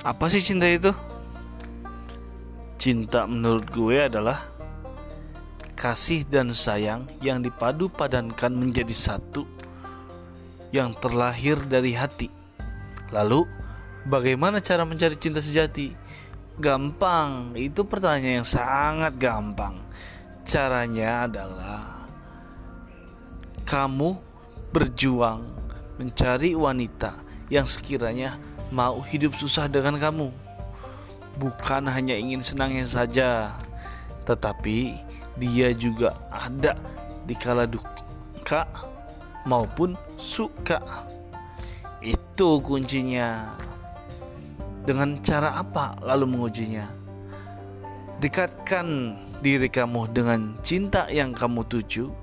Apa sih cinta itu? Cinta menurut gue adalah kasih dan sayang yang dipadu padankan menjadi satu yang terlahir dari hati. Lalu, bagaimana cara mencari cinta sejati? Gampang, itu pertanyaan yang sangat gampang. Caranya adalah kamu berjuang mencari wanita yang sekiranya mau hidup susah dengan kamu. Bukan hanya ingin senangnya saja, tetapi dia juga ada di kala duka maupun suka. Itu kuncinya. Dengan cara apa lalu mengujinya? Dekatkan diri kamu dengan cinta yang kamu tuju